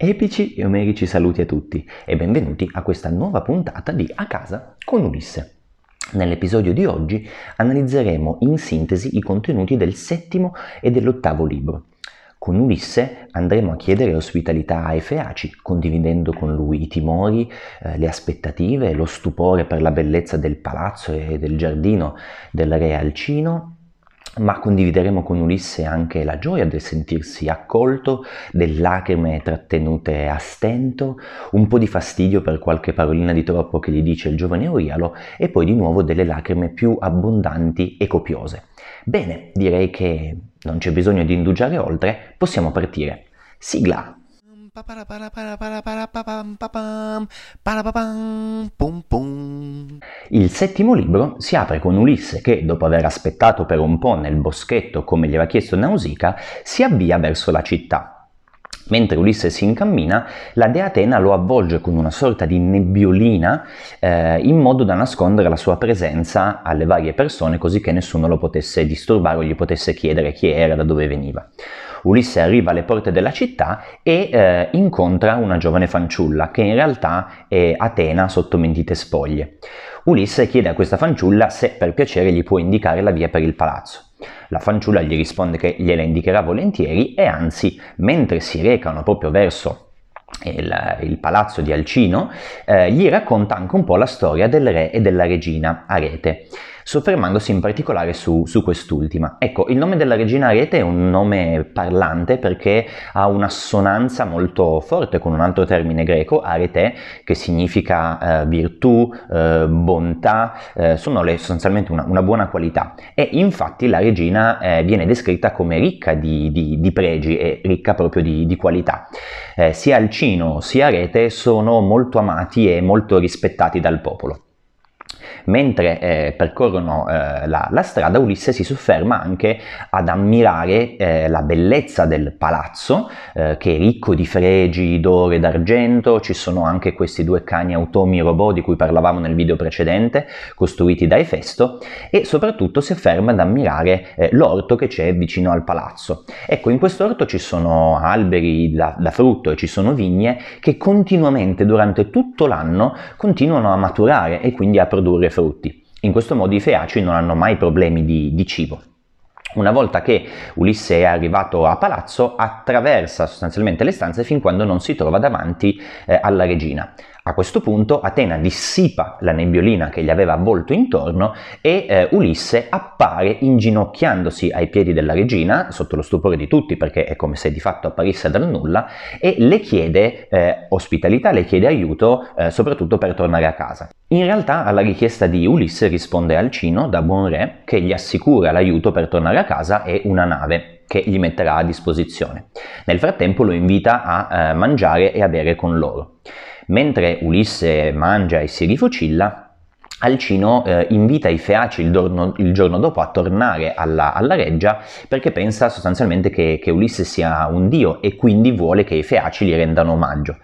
Epici e omerici saluti a tutti e benvenuti a questa nuova puntata di A casa con Ulisse. Nell'episodio di oggi analizzeremo in sintesi i contenuti del settimo e dell'ottavo libro. Con Ulisse andremo a chiedere ospitalità ai Feaci, condividendo con lui i timori, eh, le aspettative, lo stupore per la bellezza del palazzo e del giardino del re Alcino ma condivideremo con Ulisse anche la gioia del sentirsi accolto, delle lacrime trattenute a stento, un po' di fastidio per qualche parolina di troppo che gli dice il giovane Eurialo e poi di nuovo delle lacrime più abbondanti e copiose. Bene, direi che non c'è bisogno di indugiare oltre, possiamo partire. Sigla! Il settimo libro si apre con Ulisse che, dopo aver aspettato per un po' nel boschetto come gli aveva chiesto Nausicaa, si avvia verso la città. Mentre Ulisse si incammina, la dea Atena lo avvolge con una sorta di nebbiolina eh, in modo da nascondere la sua presenza alle varie persone così che nessuno lo potesse disturbare o gli potesse chiedere chi era, da dove veniva. Ulisse arriva alle porte della città e eh, incontra una giovane fanciulla che in realtà è Atena sotto mentite spoglie. Ulisse chiede a questa fanciulla se per piacere gli può indicare la via per il palazzo. La fanciulla gli risponde che gliela indicherà volentieri e anzi, mentre si recano proprio verso il, il, palazzo di Alcino, eh, gli racconta anche un po' la storia del re e della regina Arete soffermandosi in particolare su, su quest'ultima. Ecco, il nome della regina Arete è un nome parlante perché ha un'assonanza molto forte con un altro termine greco, arete, che significa eh, virtù, eh, bontà, eh, sono le, sostanzialmente una, una, buona qualità. E infatti la regina eh, viene descritta come ricca di, di, di, pregi e ricca proprio di, di qualità. Eh, sia Alcino sia Arete sono molto amati e molto rispettati dal popolo. Mentre eh, percorrono eh, la, la, strada, Ulisse si sofferma anche ad ammirare eh, la bellezza del palazzo, eh, che è ricco di fregi d'oro e d'argento, ci sono anche questi due cani automi robot di cui parlavamo nel video precedente, costruiti da Efesto, e soprattutto si ferma ad ammirare eh, l'orto che c'è vicino al palazzo. Ecco, in questo orto ci sono alberi da, da frutto e ci sono vigne che continuamente durante tutto l'anno continuano a maturare e quindi a produrre frutti. In questo modo i feaci non hanno mai problemi di, di cibo. Una volta che Ulisse è arrivato a palazzo, attraversa sostanzialmente le stanze fin quando non si trova davanti eh, alla regina. A questo punto Atena dissipa la nebbiolina che gli aveva avvolto intorno e eh, Ulisse appare inginocchiandosi ai piedi della regina, sotto lo stupore di tutti perché è come se di fatto apparisse dal nulla, e le chiede eh, ospitalità, le chiede aiuto eh, soprattutto per tornare a casa. In realtà alla richiesta di Ulisse risponde Alcino da buon re che gli assicura l'aiuto per tornare a casa e una nave che gli metterà a disposizione. Nel frattempo lo invita a eh, mangiare e a bere con loro. Mentre Ulisse mangia e si rifocilla, Alcino eh, invita i Feaci il giorno, il giorno, dopo a tornare alla, alla reggia perché pensa sostanzialmente che, che, Ulisse sia un dio e quindi vuole che i Feaci gli rendano omaggio.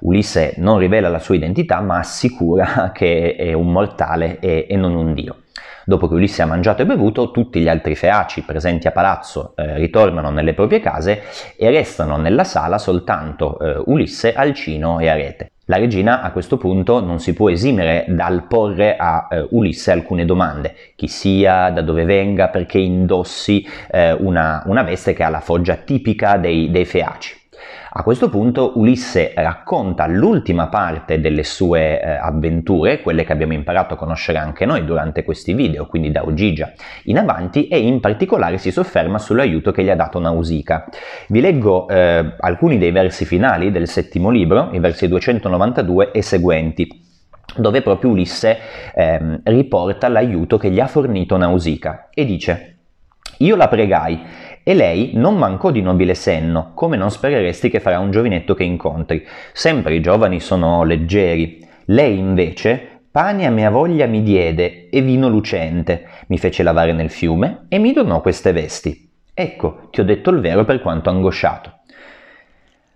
Ulisse non rivela la sua identità ma assicura che è un mortale e, e non un dio. Dopo che Ulisse ha mangiato e bevuto, tutti gli altri feaci presenti a palazzo eh, ritornano nelle proprie case e restano nella sala soltanto eh, Ulisse, Alcino e Arete. La regina a questo punto non si può esimere dal porre a eh, Ulisse alcune domande, chi sia, da dove venga, perché indossi eh, una, una, veste che ha la foggia tipica dei, dei feaci. A questo punto Ulisse racconta l'ultima parte delle sue eh, avventure, quelle che abbiamo imparato a conoscere anche noi durante questi video, quindi da Ogigia in avanti, e in particolare si sofferma sull'aiuto che gli ha dato Nausicaa. Vi leggo eh, alcuni dei versi finali del settimo libro, i versi 292 e seguenti dove proprio Ulisse eh, riporta l'aiuto che gli ha fornito Nausicaa e dice io la pregai e lei non mancò di nobile senno, come non spereresti che farà un giovinetto che incontri. Sempre i giovani sono leggeri. Lei invece pane a mia voglia mi diede e vino lucente, mi fece lavare nel fiume e mi donò queste vesti. Ecco, ti ho detto il vero per quanto angosciato.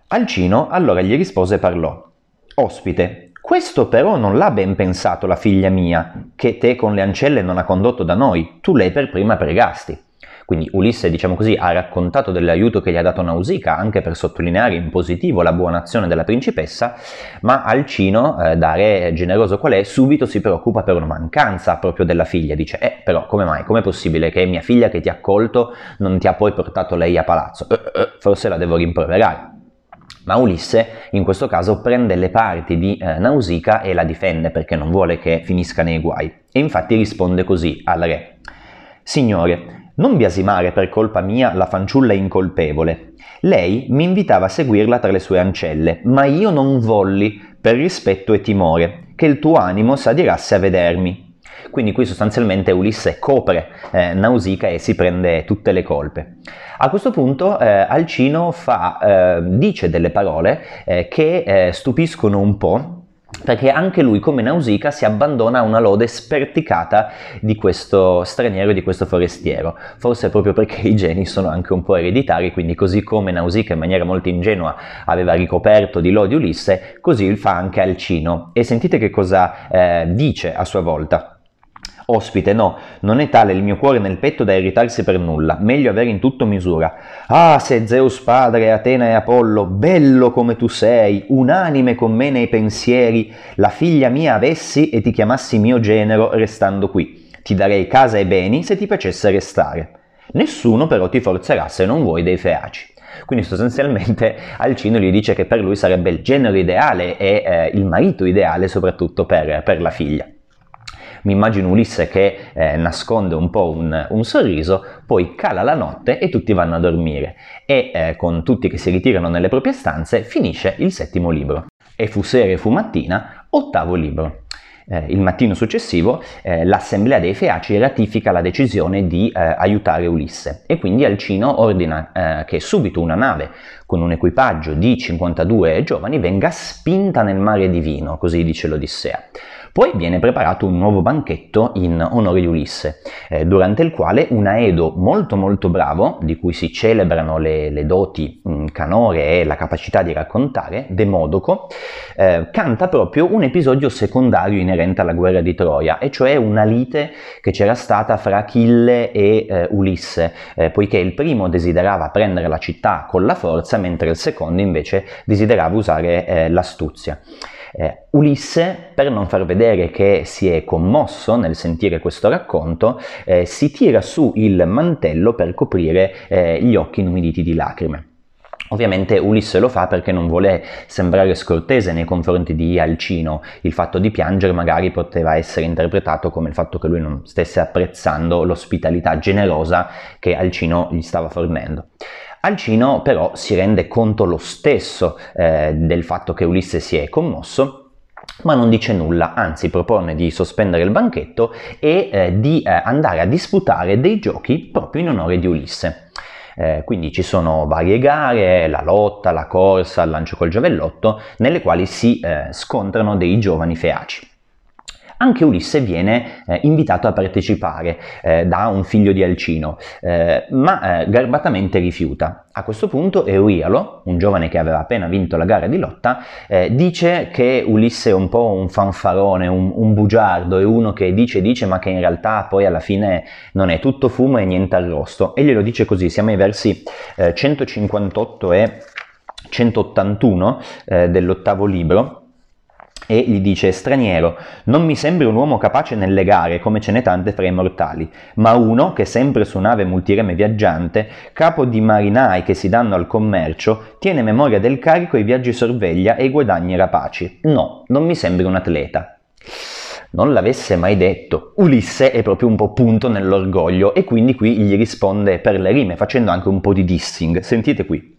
Alcino allora gli rispose e parlò. Ospite, questo però non l'ha ben pensato la figlia mia, che te con le ancelle non ha condotto da noi, tu lei per prima pregasti. Quindi Ulisse, diciamo così, ha raccontato dell'aiuto che gli ha dato Nausicaa anche per sottolineare in positivo la buona azione della principessa, ma Alcino, eh, da re generoso qual è, subito si preoccupa per una mancanza proprio della figlia. Dice, eh, però come mai? Com'è possibile che mia figlia che ti ha accolto non ti ha poi portato lei a palazzo? Eh, eh, forse la devo rimproverare. Ma Ulisse in questo caso prende le parti di eh, Nausicaa e la difende perché non vuole che finisca nei guai. E infatti risponde così al re. Signore, non biasimare per colpa mia la fanciulla incolpevole. Lei mi invitava a seguirla tra le sue ancelle, ma io non volli, per rispetto e timore, che il tuo animo s'adirasse a vedermi. Quindi qui sostanzialmente Ulisse copre eh, Nausicaa e si prende tutte le colpe. A questo punto eh, Alcino fa, eh, dice delle parole eh, che eh, stupiscono un po' perché anche lui, come Nausicaa, si abbandona a una lode sperticata di questo straniero e di questo forestiero, forse proprio perché i geni sono anche un po' ereditari, quindi così come Nausicaa in maniera molto ingenua aveva ricoperto di lodi Ulisse, così fa anche Alcino. E sentite che cosa eh, dice a sua volta. Ospite, no, non è tale il mio cuore nel petto da irritarsi per nulla, meglio avere in tutto misura. Ah, se Zeus padre, Atena e Apollo, bello come tu sei, unanime con me nei pensieri, la figlia mia avessi e ti chiamassi mio genero restando qui. Ti darei casa e beni se ti piacesse restare. Nessuno però ti forzerà se non vuoi dei feaci. Quindi sostanzialmente Alcino gli dice che per lui sarebbe il genero ideale e eh, il marito ideale soprattutto per, per la figlia mi immagino Ulisse che eh, nasconde un po' un, un, sorriso, poi cala la notte e tutti vanno a dormire e eh, con tutti che si ritirano nelle proprie stanze finisce il settimo libro. E fu sera e fu mattina, ottavo libro. Eh, il mattino successivo eh, l'Assemblea dei Feaci ratifica la decisione di eh, aiutare Ulisse e quindi Alcino ordina eh, che subito una nave con un equipaggio di 52 giovani venga spinta nel mare divino, così dice l'Odissea. Poi viene preparato un nuovo banchetto in onore di Ulisse, eh, durante il quale un Aedo molto molto bravo, di cui si celebrano le, le doti mh, canore e la capacità di raccontare, Demodoco, eh, canta proprio un episodio secondario inerente alla guerra di Troia, e cioè una lite che c'era stata fra Achille e eh, Ulisse, eh, poiché il primo desiderava prendere la città con la forza, mentre il secondo invece desiderava usare eh, l'astuzia. Eh, Ulisse, per non far vedere che si è commosso nel sentire questo racconto, eh, si tira su il mantello per coprire eh, gli occhi inumiditi di lacrime. Ovviamente Ulisse lo fa perché non vuole sembrare scortese nei confronti di Alcino, il fatto di piangere magari poteva essere interpretato come il fatto che lui non stesse apprezzando l'ospitalità generosa che Alcino gli stava fornendo. Alcino però si rende conto lo stesso eh, del fatto che Ulisse si è commosso ma non dice nulla, anzi propone di sospendere il banchetto e eh, di eh, andare a disputare dei giochi proprio in onore di Ulisse. Eh, quindi ci sono varie gare, la lotta, la corsa, il lancio col giavellotto, nelle quali si eh, scontrano dei giovani feaci anche Ulisse viene eh, invitato a partecipare eh, da un figlio di Alcino, eh, ma eh, garbatamente rifiuta. A questo punto Eurialo, un giovane che aveva appena vinto la gara di lotta, eh, dice che Ulisse è un po' un fanfarone, un, un bugiardo, è uno che dice dice ma che in realtà poi alla fine non è tutto fumo e niente arrosto. E glielo dice così, siamo ai versi 158 eh, e 181 dell'ottavo libro e gli dice straniero, non mi sembri un uomo capace nelle gare come ce n'è tante fra i mortali, ma uno che sempre su nave multireme viaggiante, capo di marinai che si danno al commercio, tiene memoria del carico, i viaggi sorveglia e i guadagni rapaci. No, non mi sembri un atleta. Non l'avesse mai detto. Ulisse è proprio un po' punto nell'orgoglio e quindi qui gli risponde per le rime facendo anche un po' di dissing. Sentite qui.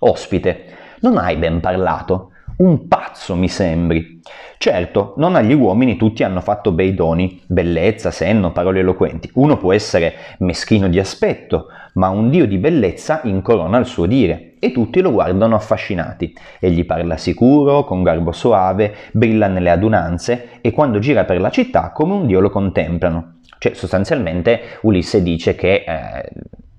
Ospite, non hai ben parlato? Un pazzo mi sembri. Certo, non agli uomini tutti hanno fatto bei doni, bellezza, senno, parole eloquenti. Uno può essere meschino di aspetto, ma un dio di bellezza incorona il suo dire e tutti lo guardano affascinati. Egli parla sicuro, con garbo soave, brilla nelle adunanze e quando gira per la città come un dio lo contemplano. Cioè, sostanzialmente Ulisse dice che eh,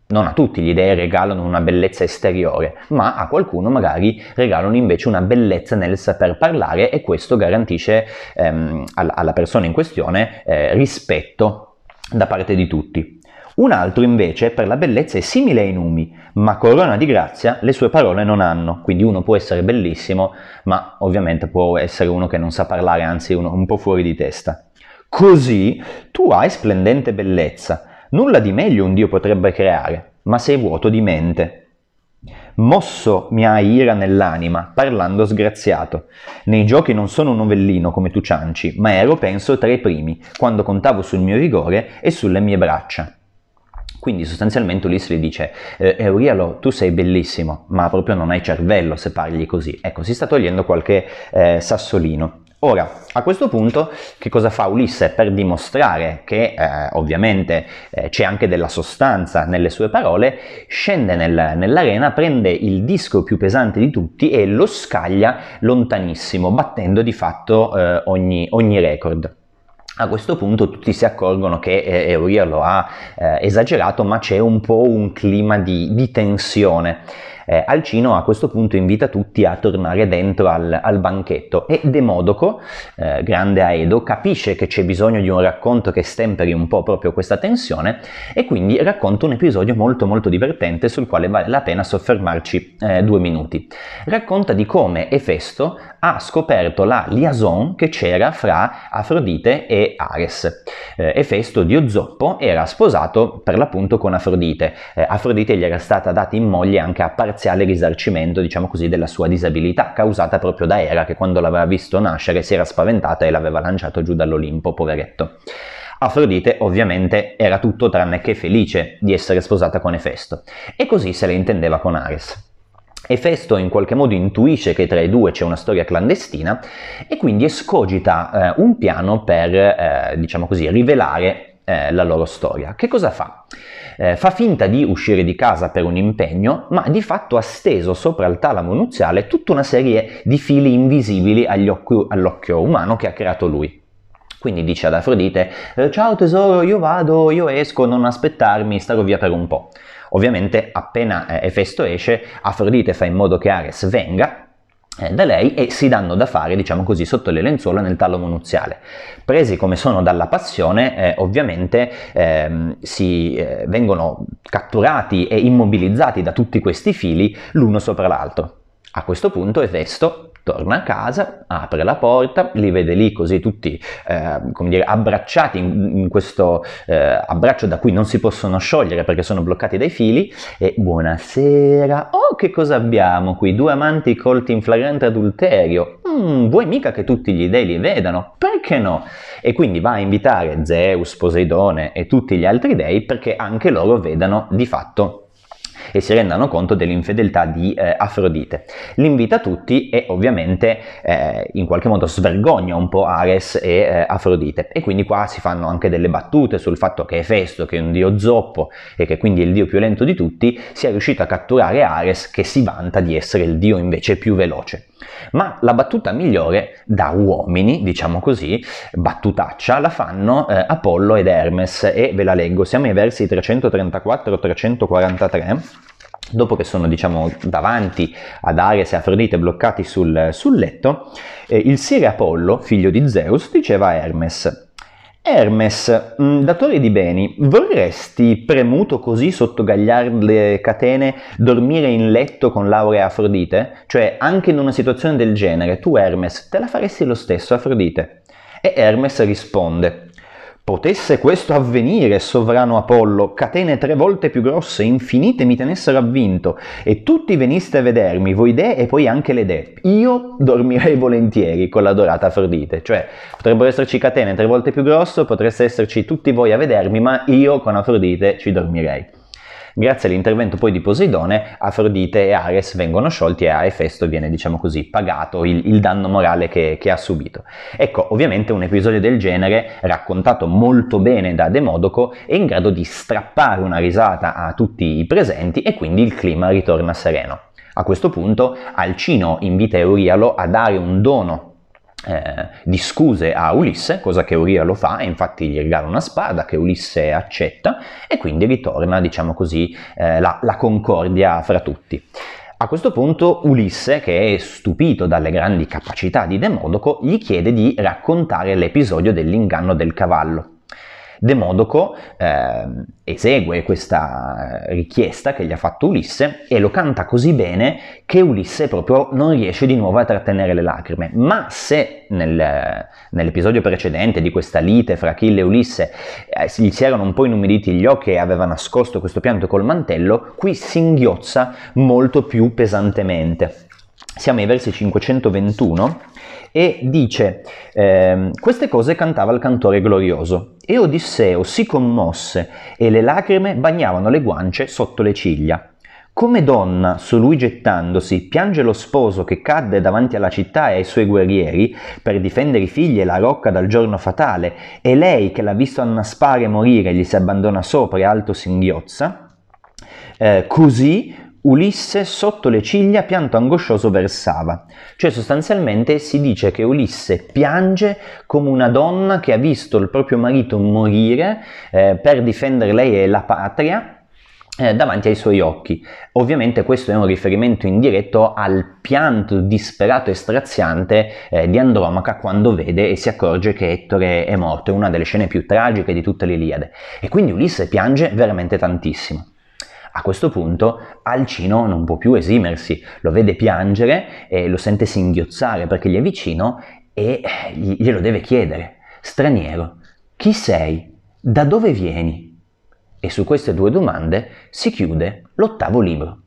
non a tutti gli dei regalano una bellezza esteriore, ma a qualcuno magari regalano invece una bellezza nel saper parlare e questo garantisce ehm, alla persona in questione eh, rispetto da parte di tutti. Un altro invece per la bellezza è simile ai numi, ma corona di grazia le sue parole non hanno, quindi uno può essere bellissimo, ma ovviamente può essere uno che non sa parlare, anzi uno un po' fuori di testa. Così tu hai splendente bellezza, nulla di meglio un Dio potrebbe creare, ma sei vuoto di mente. Mosso mi hai ira nell'anima, parlando sgraziato. Nei giochi non sono un novellino come tu cianci, ma ero, penso, tra i primi, quando contavo sul mio vigore e sulle mie braccia. Quindi sostanzialmente Ulisse gli dice, eh, Eurialo, tu sei bellissimo, ma proprio non hai cervello se parli così. Ecco, si sta togliendo qualche eh, sassolino. Ora, a questo punto, che cosa fa Ulisse per dimostrare che eh, ovviamente eh, c'è anche della sostanza nelle sue parole? Scende nel, nell'arena, prende il disco più pesante di tutti e lo scaglia lontanissimo, battendo di fatto eh, ogni, ogni record. A questo punto tutti si accorgono che eh, Euria lo ha eh, esagerato, ma c'è un po' un clima di, di tensione. Eh, Alcino a questo punto invita tutti a tornare dentro al, al banchetto e Demodoco, eh, grande Aedo, capisce che c'è bisogno di un racconto che stemperi un po' proprio questa tensione e quindi racconta un episodio molto molto divertente sul quale vale la pena soffermarci eh, due minuti. Racconta di come Efesto ha scoperto la liaison che c'era fra Afrodite e Ares. Eh, Efesto, dio zoppo, era sposato per l'appunto con Afrodite. Eh, Afrodite gli era stata data in moglie anche a parziale risarcimento, diciamo così, della sua disabilità causata proprio da Era che quando l'aveva visto nascere si era spaventata e l'aveva lanciato giù dall'Olimpo, poveretto. Afrodite ovviamente era tutto tranne che felice di essere sposata con Efesto e così se la intendeva con Ares. Efesto in qualche modo intuisce che tra i due c'è una storia clandestina e quindi escogita eh, un piano per, eh, diciamo così, rivelare eh, la loro storia. Che cosa fa? eh, fa finta di uscire di casa per un impegno, ma di fatto ha steso sopra il talamo nuziale tutta una serie di fili invisibili occhi, all'occhio umano che ha creato lui. Quindi dice ad Afrodite, eh, ciao tesoro, io vado, io esco, non aspettarmi, starò via per un po'. Ovviamente appena eh, Efesto esce, Afrodite fa in modo che Ares venga da lei e si danno da fare, diciamo così, sotto le lenzuola nel talomo nuziale. Presi come sono dalla passione, eh, ovviamente ehm, si eh, vengono catturati e immobilizzati da tutti questi fili l'uno sopra l'altro. A questo punto Efesto torna a casa, apre la porta, li vede lì così tutti, eh, dire, abbracciati in, in questo eh, abbraccio da cui non si possono sciogliere perché sono bloccati dai fili e buonasera, oh che cosa abbiamo qui, due amanti colti in flagrante adulterio, mm, vuoi mica che tutti gli dei li vedano? Perché no? E quindi va a invitare Zeus, Poseidone e tutti gli altri dei perché anche loro vedano di fatto e si rendano conto dell'infedeltà di eh, Afrodite. L'invita tutti e ovviamente eh, in qualche modo svergogna un po' Ares e eh, Afrodite e quindi qua si fanno anche delle battute sul fatto che Efesto, che è un dio zoppo e che quindi è il dio più lento di tutti, sia riuscito a catturare Ares che si vanta di essere il dio invece più veloce. Ma la battuta migliore da uomini, diciamo così, battutaccia, la fanno eh, Apollo ed Hermes e ve la leggo, siamo ai versi 334-343 dopo che sono diciamo davanti ad Ares e Afrodite bloccati sul, sul letto, eh, il sire Apollo, figlio di Zeus, diceva a Hermes Hermes, mm, datore di beni, vorresti, premuto così sotto gagliarde catene, dormire in letto con Laura e Afrodite? Cioè, anche in una situazione del genere, tu Hermes, te la faresti lo stesso Afrodite? E Hermes risponde, Potesse questo avvenire, sovrano Apollo, catene tre volte più grosse, infinite mi tenessero avvinto, e tutti veniste a vedermi, voi dee e poi anche le dee. Io dormirei volentieri con l'adorata Afrodite, cioè potrebbero esserci catene tre volte più grosse, potreste esserci tutti voi a vedermi, ma io con Afrodite ci dormirei. Grazie all'intervento poi di Poseidone, Afrodite e Ares vengono sciolti e a Efesto viene, diciamo così, pagato il, il danno morale che, che, ha subito. Ecco, ovviamente un episodio del genere, raccontato molto bene da Demodoco, è in grado di strappare una risata a tutti i presenti e quindi il clima ritorna sereno. A questo punto Alcino invita Eurialo a dare un dono eh, di scuse a Ulisse, cosa che Uria lo fa, e infatti gli regala una spada che Ulisse accetta e quindi ritorna, diciamo così, eh, la, la concordia fra tutti. A questo punto Ulisse, che è stupito dalle grandi capacità di Demodoco, gli chiede di raccontare l'episodio dell'inganno del cavallo. Demodoco eh, esegue questa richiesta che gli ha fatto Ulisse e lo canta così bene che Ulisse proprio non riesce di nuovo a trattenere le lacrime. Ma se nel, nell'episodio precedente di questa lite fra Achille e Ulisse eh, gli si erano un po' inumiditi gli occhi e aveva nascosto questo pianto col mantello, qui singhiozza molto più pesantemente. Siamo ai versi 521 e dice eh, queste cose cantava il cantore glorioso e Odisseo si commosse e le lacrime bagnavano le guance sotto le ciglia. Come donna, su lui gettandosi, piange lo sposo che cadde davanti alla città e ai suoi guerrieri per difendere i figli e la rocca dal giorno fatale, e lei che l'ha visto annaspare e morire gli si abbandona sopra e alto singhiozza, eh, così Ulisse sotto le ciglia pianto angoscioso versava. Cioè sostanzialmente si dice che Ulisse piange come una donna che ha visto il proprio marito morire eh, per difendere lei e la patria eh, davanti ai suoi occhi. Ovviamente questo è un riferimento indiretto al pianto disperato e straziante eh, di Andromaca quando vede e si accorge che Ettore è morto, è una delle scene più tragiche di tutta l'Iliade. E quindi Ulisse piange veramente tantissimo. A questo punto Alcino non può più esimersi, lo vede piangere e lo sente singhiozzare perché gli è vicino e glielo deve chiedere. Straniero, chi sei? Da dove vieni? E su queste due domande si chiude l'ottavo libro.